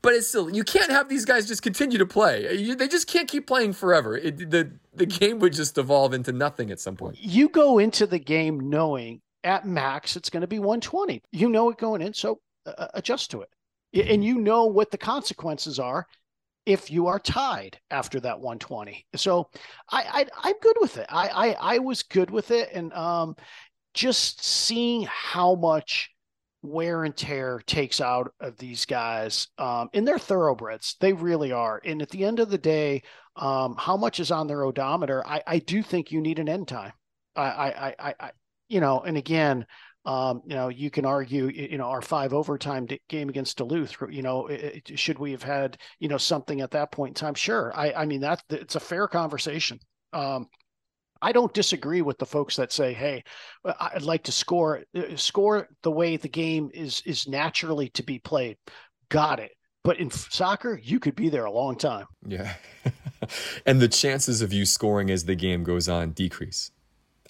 But it's still you can't have these guys just continue to play. You, they just can't keep playing forever. It, the the game would just evolve into nothing at some point. You go into the game knowing at max it's going to be 120. You know it going in, so uh, uh, adjust to it, and you know what the consequences are if you are tied after that 120. So I, I am good with it. I, I I was good with it, and um, just seeing how much wear and tear takes out of these guys um, in their thoroughbreds. They really are. And at the end of the day, um, how much is on their odometer? I, I do think you need an end time. I, I, I, I you know, and again, um, you know, you can argue, you know, our five overtime game against Duluth, you know, it, should we have had, you know, something at that point in time? Sure. I, I mean, that's, it's a fair conversation. Um, I don't disagree with the folks that say, "Hey, uh, I'd like to score uh, score the way the game is is naturally to be played." Got it. But in soccer, you could be there a long time. Yeah. and the chances of you scoring as the game goes on decrease.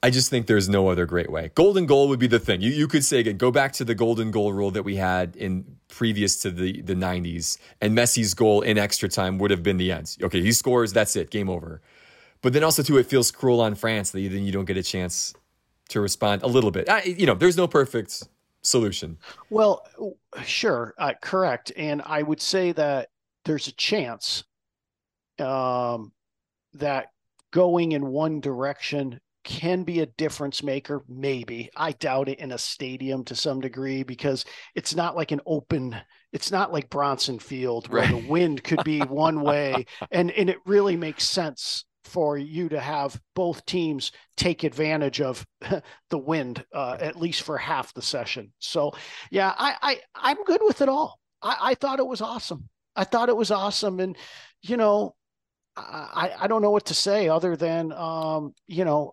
I just think there's no other great way. Golden goal would be the thing. You, you could say again, go back to the golden goal rule that we had in previous to the, the 90s, and Messi's goal in extra time would have been the end. Okay, he scores, that's it, game over. But then also too, it feels cruel on France that then you don't get a chance to respond a little bit. I, you know, there's no perfect solution. Well, sure, uh, correct, and I would say that there's a chance um, that going in one direction can be a difference maker maybe i doubt it in a stadium to some degree because it's not like an open it's not like bronson field where right. the wind could be one way and and it really makes sense for you to have both teams take advantage of the wind uh, at least for half the session. So, yeah, I, I I'm good with it all. I, I thought it was awesome. I thought it was awesome, and you know, I, I don't know what to say other than um, you know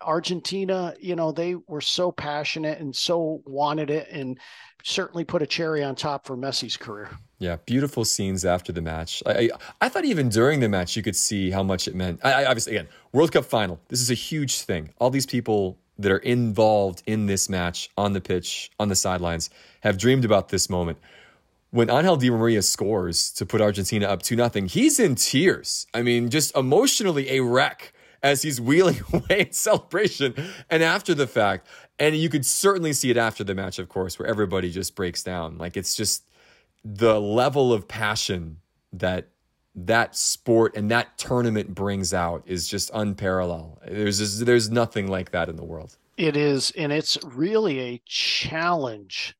Argentina you know they were so passionate and so wanted it and certainly put a cherry on top for Messi's career. Yeah, beautiful scenes after the match. I, I, I thought even during the match you could see how much it meant. I, I, obviously again World Cup final. This is a huge thing. All these people that are involved in this match on the pitch on the sidelines have dreamed about this moment when Angel Di Maria scores to put Argentina up 2 nothing, he's in tears. I mean, just emotionally a wreck as he's wheeling away in celebration and after the fact. And you could certainly see it after the match, of course, where everybody just breaks down. Like it's just the level of passion that that sport and that tournament brings out is just unparalleled. There's just, there's nothing like that in the world. It is, and it's really a challenge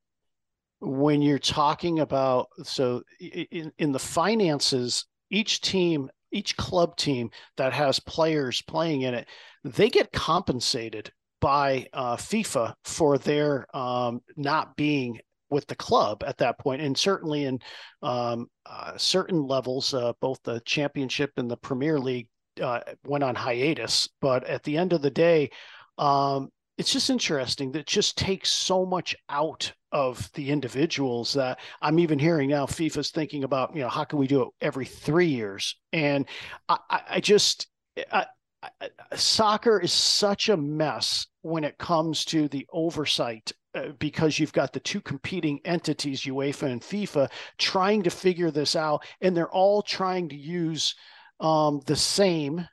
when you're talking about so in, in the finances each team each club team that has players playing in it they get compensated by uh, FIFA for their um, not being with the club at that point, and certainly in um, uh, certain levels, uh, both the championship and the Premier League uh, went on hiatus. But at the end of the day, um, it's just interesting that it just takes so much out of the individuals that I'm even hearing now FIFA's thinking about, you know, how can we do it every three years? And I, I just, I, I, soccer is such a mess when it comes to the oversight uh, because you've got the two competing entities, UEFA and FIFA, trying to figure this out, and they're all trying to use um, the same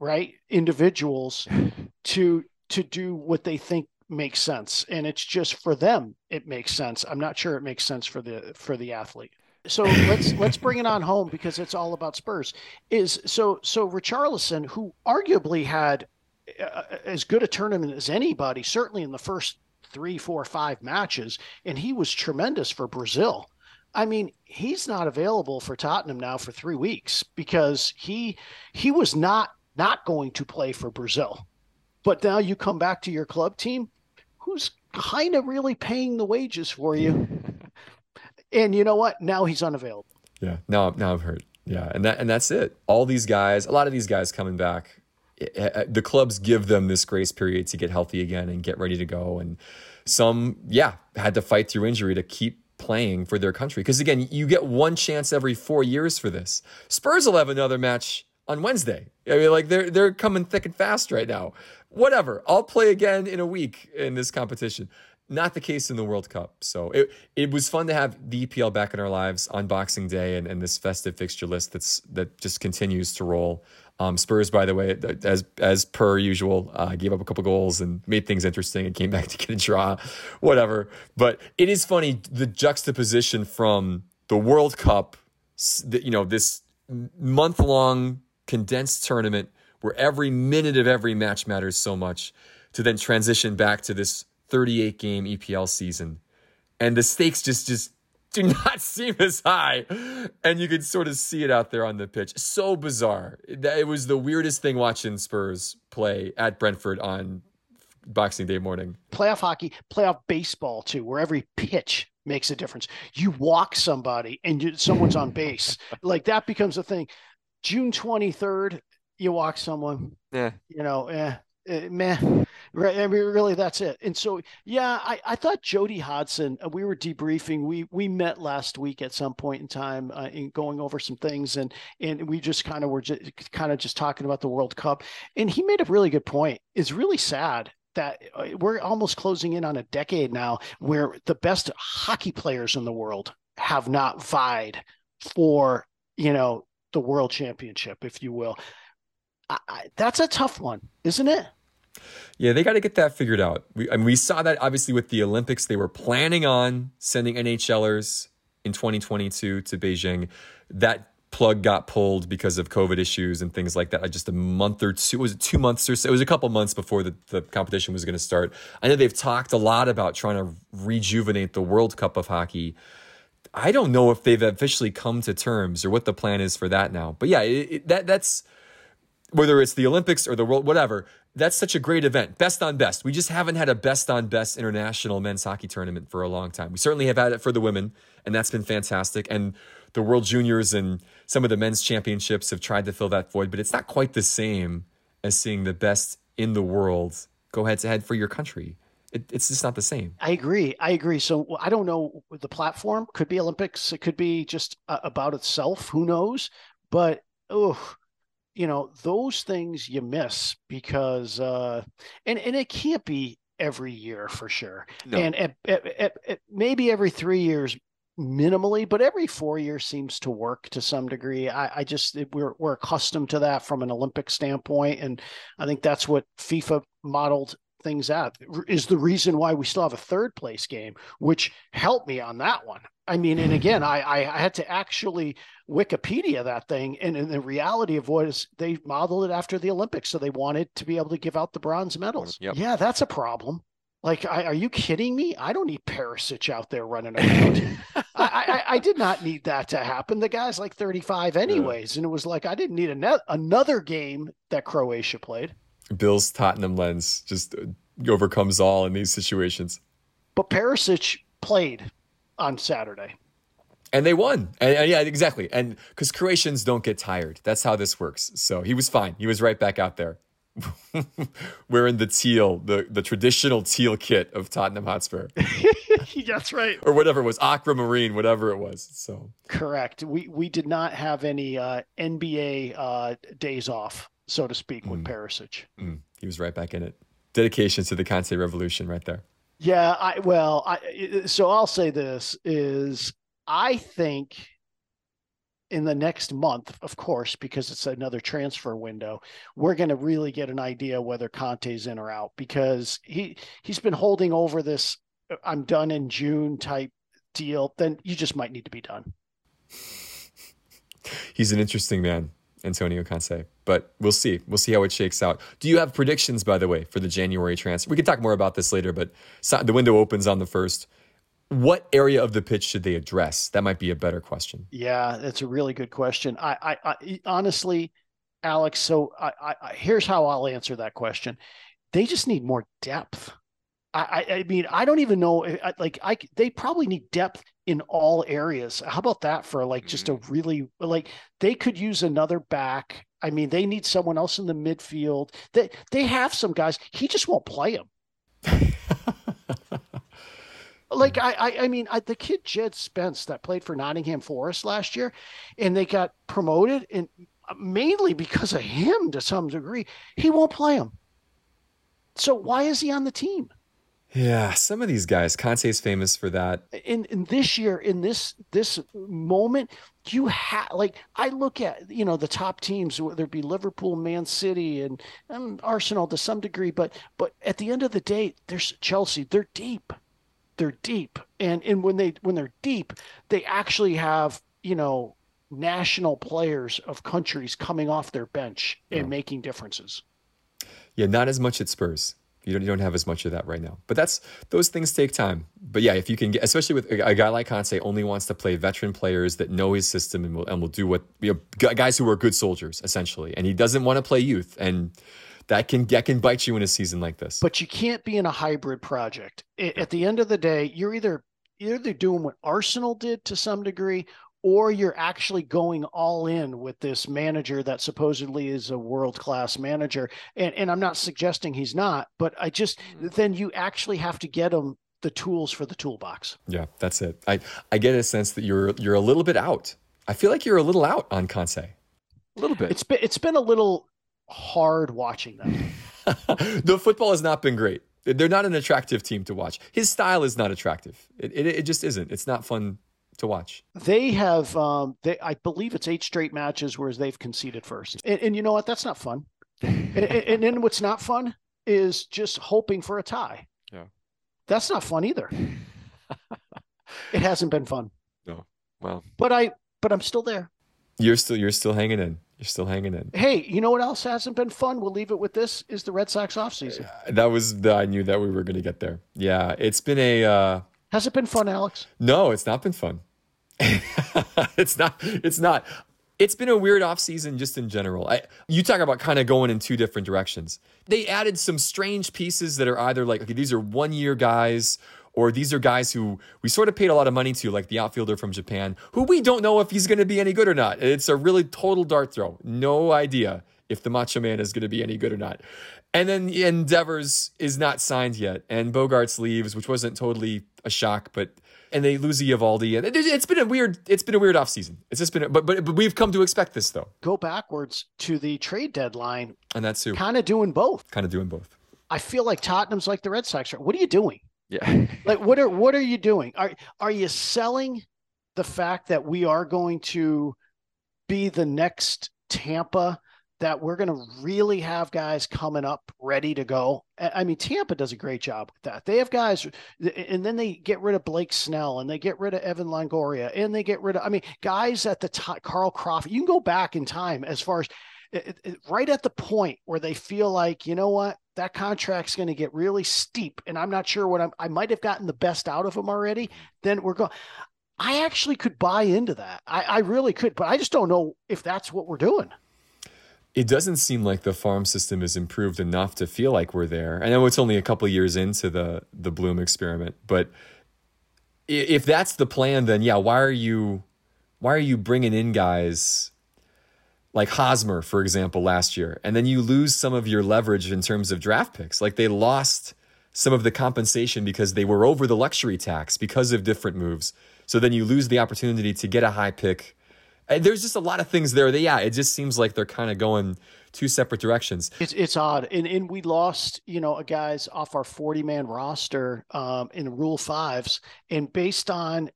right individuals to to do what they think makes sense. And it's just for them it makes sense. I'm not sure it makes sense for the for the athlete. So let's let's bring it on home because it's all about spurs. Is so so richarlison who arguably had uh, as good a tournament as anybody certainly in the first three four five matches and he was tremendous for brazil. I mean, he's not available for Tottenham now for three weeks because he he was not not going to play for Brazil. But now you come back to your club team, who's kind of really paying the wages for you. and you know what? Now he's unavailable. Yeah. Now, now I've heard. Yeah, and that and that's it. All these guys, a lot of these guys coming back. Eh, eh, eh, the clubs give them this grace period to get healthy again and get ready to go. And some, yeah, had to fight through injury to keep playing for their country. Because again, you get one chance every four years for this. Spurs will have another match on Wednesday. I mean, like they're they're coming thick and fast right now. Whatever, I'll play again in a week in this competition. Not the case in the World Cup. So it it was fun to have the EPL back in our lives on Boxing Day and, and this festive fixture list that's that just continues to roll. Um, Spurs, by the way, as as per usual, uh, gave up a couple goals and made things interesting and came back to get a draw, whatever. But it is funny the juxtaposition from the World Cup, you know, this month long condensed tournament where every minute of every match matters so much, to then transition back to this 38 game EPL season. And the stakes just just do not seem as high. And you can sort of see it out there on the pitch. So bizarre. It was the weirdest thing watching Spurs play at Brentford on Boxing Day morning. Playoff hockey, playoff baseball too, where every pitch makes a difference. You walk somebody and you, someone's on base. Like that becomes a thing. June 23rd, you walk someone. Yeah. You know, eh, eh meh. Right. I mean, really, that's it. And so, yeah, I, I thought Jody Hodgson, uh, we were debriefing. We we met last week at some point in time uh, in going over some things, and and we just kind of were just kind of just talking about the World Cup. And he made a really good point. It's really sad that uh, we're almost closing in on a decade now where the best hockey players in the world have not vied for you know the world championship, if you will. I, I, that's a tough one, isn't it? Yeah, they got to get that figured out. We, I mean, we saw that obviously with the Olympics. They were planning on sending NHLers in 2022 to Beijing. That plug got pulled because of COVID issues and things like that. Just a month or two, was it two months or so? It was a couple months before the, the competition was going to start. I know they've talked a lot about trying to rejuvenate the World Cup of hockey. I don't know if they've officially come to terms or what the plan is for that now. But yeah, it, it, that that's whether it's the Olympics or the world, whatever that's such a great event. Best on best. We just haven't had a best on best international men's hockey tournament for a long time. We certainly have had it for the women, and that's been fantastic. And the World Juniors and some of the men's championships have tried to fill that void, but it's not quite the same as seeing the best in the world go head to head for your country. It, it's just not the same. I agree. I agree. So I don't know the platform could be Olympics. It could be just uh, about itself. Who knows? But oh, you know those things you miss because uh and and it can't be every year for sure. No. and at, at, at, maybe every three years minimally but every four years seems to work to some degree. I, I just we're, we're accustomed to that from an olympic standpoint and i think that's what fifa modeled things out is the reason why we still have a third place game which helped me on that one I mean, and again, I, I had to actually Wikipedia that thing, and, and the reality of what is they modeled it after the Olympics, so they wanted to be able to give out the bronze medals. Yep. Yeah, that's a problem. Like, I, are you kidding me? I don't need Perisic out there running around. I, I, I, did not need that to happen. The guy's like 35 anyways, yeah. and it was like I didn't need a another game that Croatia played. Bill's Tottenham lens just overcomes all in these situations. But Perisic played on Saturday. And they won. And, and yeah, exactly. And because Croatians don't get tired. That's how this works. So he was fine. He was right back out there. wearing the teal, the, the traditional teal kit of Tottenham Hotspur. That's right. Or whatever it was, aquamarine, whatever it was. So correct. We we did not have any uh, NBA uh, days off, so to speak, with mm. Perisic. Mm. He was right back in it. Dedication to the Conte revolution, right there. Yeah, I well, I so I'll say this is I think in the next month, of course, because it's another transfer window, we're going to really get an idea whether Conte's in or out because he he's been holding over this uh, I'm done in June type deal. Then you just might need to be done. He's an interesting man. Antonio Conte. But we'll see. We'll see how it shakes out. Do you have predictions, by the way, for the January transfer? We can talk more about this later, but the window opens on the first. What area of the pitch should they address? That might be a better question. Yeah, that's a really good question. I, I, I honestly, Alex. So I, I, here's how I'll answer that question. They just need more depth. I, I mean, I don't even know. Like, I they probably need depth in all areas. How about that for like just a mm-hmm. really like they could use another back. I mean, they need someone else in the midfield. They they have some guys. He just won't play them. like I, I, I mean, I, the kid Djed Spence that played for Nottingham Forest last year, and they got promoted, and mainly because of him to some degree, he won't play him. So why is he on the team? Yeah, some of these guys, Conte's famous for that. In in this year, in this this moment, you have like I look at you know the top teams, whether it be Liverpool, Man City, and, and Arsenal to some degree, but but at the end of the day, there's Chelsea. They're deep, they're deep, and and when they when they're deep, they actually have you know national players of countries coming off their bench and yeah. making differences. Yeah, not as much at Spurs. You don't, you don't have as much of that right now. But that's those things take time. But yeah, if you can get, especially with a, guy like Conte, only wants to play veteran players that know his system and will, and will do what you know, guys who are good soldiers essentially. And he doesn't want to play youth, and that can that can bite you in a season like this. But you can't be in a hybrid project. At the end of the day, you're either you're either doing what Arsenal did to some degree, or you're actually going all in with this manager that supposedly is a world class manager. And, and I'm not suggesting he's not, but I just mm-hmm. then you actually have to get him the tools for the toolbox. Yeah, that's it. I, I get a sense that you're you're a little bit out. I feel like you're a little out on Conte. A little bit. It's been it's been a little hard watching them. the football has not been great. They're not an attractive team to watch. His style is not attractive. It, it, it just isn't. It's not fun to watch? They have, um, they I believe it's eight straight matches where they've conceded first, and, and you know what? That's not fun. and, and then what's not fun is just hoping for a tie. Yeah, that's not fun either. it hasn't been fun. No, well, but I, but I'm still there. You're still, you're still hanging in. You're still hanging in. Hey, you know what else hasn't been fun? We'll leave it with this: is the Red Sox offseason. Uh, that was the I knew that we were going to get there. Yeah, it's been a. Uh, has it been fun, Alex? No, it's not been fun. it's not. It's not. It's been a weird off season just in general. I, you talk about kind of going in two different directions. They added some strange pieces that are either like, okay, these are one year guys, or these are guys who we sort of paid a lot of money to, like the outfielder from Japan, who we don't know if he's going to be any good or not. It's a really total dart throw. No idea if the Macho Man is going to be any good or not. And then Devers is not signed yet, and Bogaerts leaves, which wasn't totally a shock, but and they lose Eovaldi, and it's been a weird it's been a weird offseason. It's just been, a, but, but but we've come to expect this though. Go backwards to the trade deadline, and that's too kind of doing both. Kind of doing both. I feel like Tottenham's like the Red Sox. What are you doing? Yeah, like what are what are you doing? Are are you selling the fact that we are going to be the next Tampa? That we're going to really have guys coming up ready to go. I mean, Tampa does a great job with that. They have guys, and then they get rid of Blake Snell and they get rid of Evan Longoria and they get rid of, I mean, guys at the top, Carl Crawford. You can go back in time as far as it, it, right at the point where they feel like, you know what, that contract's going to get really steep, and I'm not sure what I'm. I might have gotten the best out of them already. Then we're going. I actually could buy into that. I, I really could, but I just don't know if that's what we're doing it doesn't seem like the farm system is improved enough to feel like we're there. I know it's only a couple years into the the Bloom experiment, but if that's the plan, then yeah, why are you why are you bringing in guys like Hosmer, for example, last year, and then you lose some of your leverage in terms of draft picks? Like they lost some of the compensation because they were over the luxury tax because of different moves. So then you lose the opportunity to get a high pick there's just a lot of things there that yeah, it just seems like they're kind of going two separate directions. It's it's odd, and and we lost you know a guys off our 40 man roster um, in Rule Fives, and based on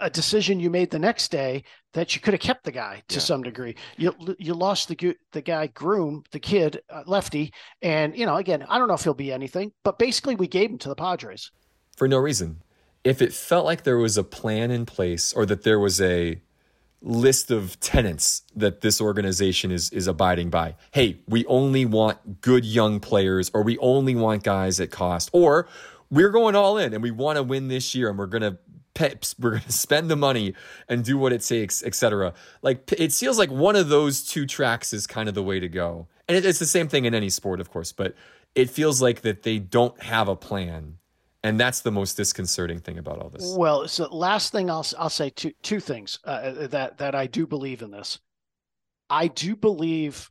a decision you made the next day that you could have kept the guy to yeah. some degree. You you lost the the guy Groome, the kid uh, lefty, and you know again I don't know if he'll be anything, but basically we gave him to the Padres for no reason. If it felt like there was a plan in place or that there was a list of tenants that this organization is is abiding by. Hey, we only want good young players or we only want guys at cost or we're going all in and we want to win this year and we're going to we're going to spend the money and do what it takes, etc. Like it feels like one of those two tracks is kind of the way to go. And it's the same thing in any sport, of course, but it feels like that they don't have a plan and that's the most disconcerting thing about all this. Well, so the last thing I'll I'll say two two things uh, that that I do believe in this. I do believe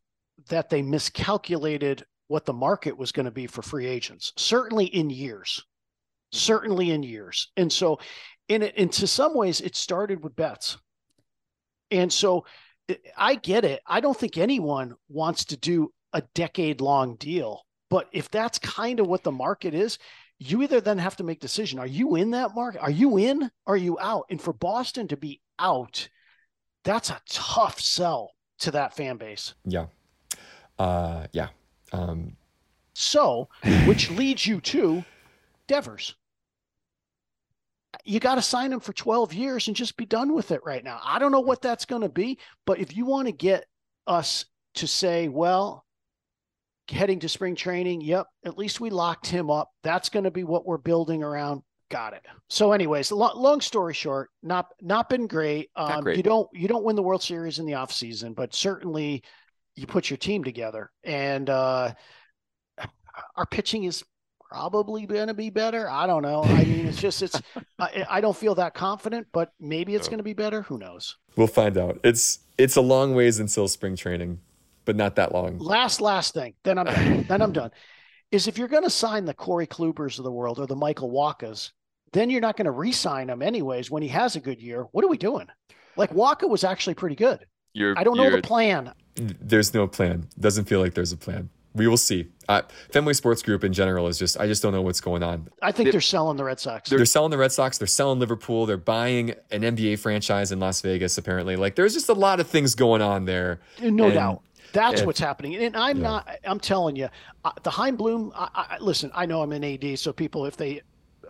that they miscalculated what the market was going to be for free agents, certainly in years, certainly in years. And so, in it, to some ways, it started with Betts, And so, I get it. I don't think anyone wants to do a decade long deal, but if that's kind of what the market is, you either then have to make decision: Are you in that market? Are you in? Are you out? And for Boston to be out, that's a tough sell to that fan base. Yeah. Uh, yeah. Um, so, which leads you to Devers. You got to sign him for 12 years and just be done with it right now. I don't know what that's going to be, but if you want to get us to say, well, heading to spring training, yep, at least we locked him up. That's going to be what we're building around. Got it. So, anyways, long, long story short, not not been great. Um, not great. You don't you don't win the World Series in the off season, but certainly you put your team together. And uh, our pitching is probably going to be better. I don't know. I mean, it's just it's. I, I, don't feel that confident, but maybe it's going to be better. Who knows? We'll find out. It's it's a long ways until spring training, but not that long. Last last thing. Then I'm done. then I'm done. Is if you're going to sign the Corey Klubers of the world or the Michael Wachas, then you're not going to re-sign him anyways when he has a good year. What are we doing? Like Wacha was actually pretty good. You're, I don't know the plan. There's no plan. Doesn't feel like there's a plan we will see. Uh, Fenway Sports Group in general is just, I just don't know what's going on. I think they, are selling the Red Sox. They're, they're, selling the Red Sox. They're selling Liverpool. They're buying an NBA franchise in Las Vegas, apparently. Like, there's just a lot of things going on there. No and, doubt. That's and, what's happening. And I'm yeah. not, I'm telling you, uh, the Chaim Bloom, I, I, listen, I know I'm in AD, so people, if they,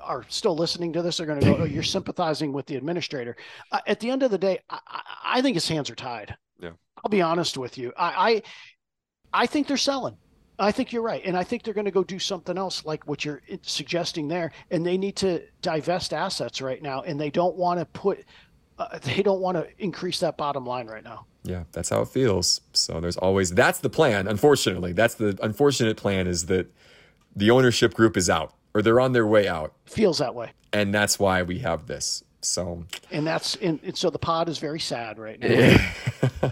are still listening to this they're going to go, oh, you're sympathizing with the administrator. Uh, at the end of the day, I, I, think his hands are tied. Yeah. I'll be honest with you. I, I, I think they're selling. I think you're right. And I think they're going to go do something else like what you're suggesting there. And they need to divest assets right now. And they don't want to put, uh, they don't want to increase that bottom line right now. Yeah, that's how it feels. So there's always, that's the plan. Unfortunately, that's the unfortunate plan is that the ownership group is out or they're on their way out. Feels that way. And that's why we have this. So, and that's, and, and so the pod is very sad right now.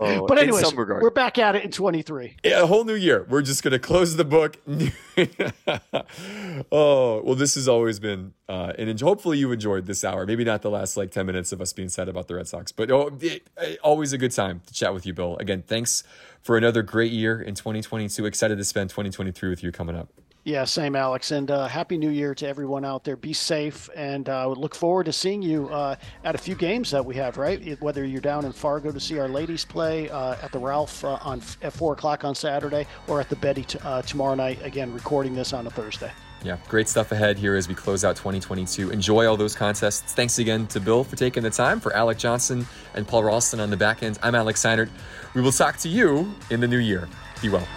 Oh, but anyways, we're back at it in 23. Yeah, a whole new year. We're just going to close the book. oh, well, this has always been, uh, and hopefully you enjoyed this hour. Maybe not the last like 10 minutes of us being sad about the Red Sox, but oh, it, it, always a good time to chat with you, Bill. Again, thanks for another great year in 2022. Excited to spend 2023 with you coming up. Yeah, same, Alex. And uh, happy New Year to everyone out there. Be safe, and uh, look forward to seeing you uh, at a few games that we have. Right, whether you're down in Fargo to see our ladies play uh, at the Ralph uh, on at four o'clock on Saturday, or at the Betty t- uh, tomorrow night. Again, recording this on a Thursday. Yeah, great stuff ahead here as we close out 2022. Enjoy all those contests. Thanks again to Bill for taking the time. For Alec Johnson and Paul Ralston on the back end, I'm Alex Seinert. We will talk to you in the new year. Be well.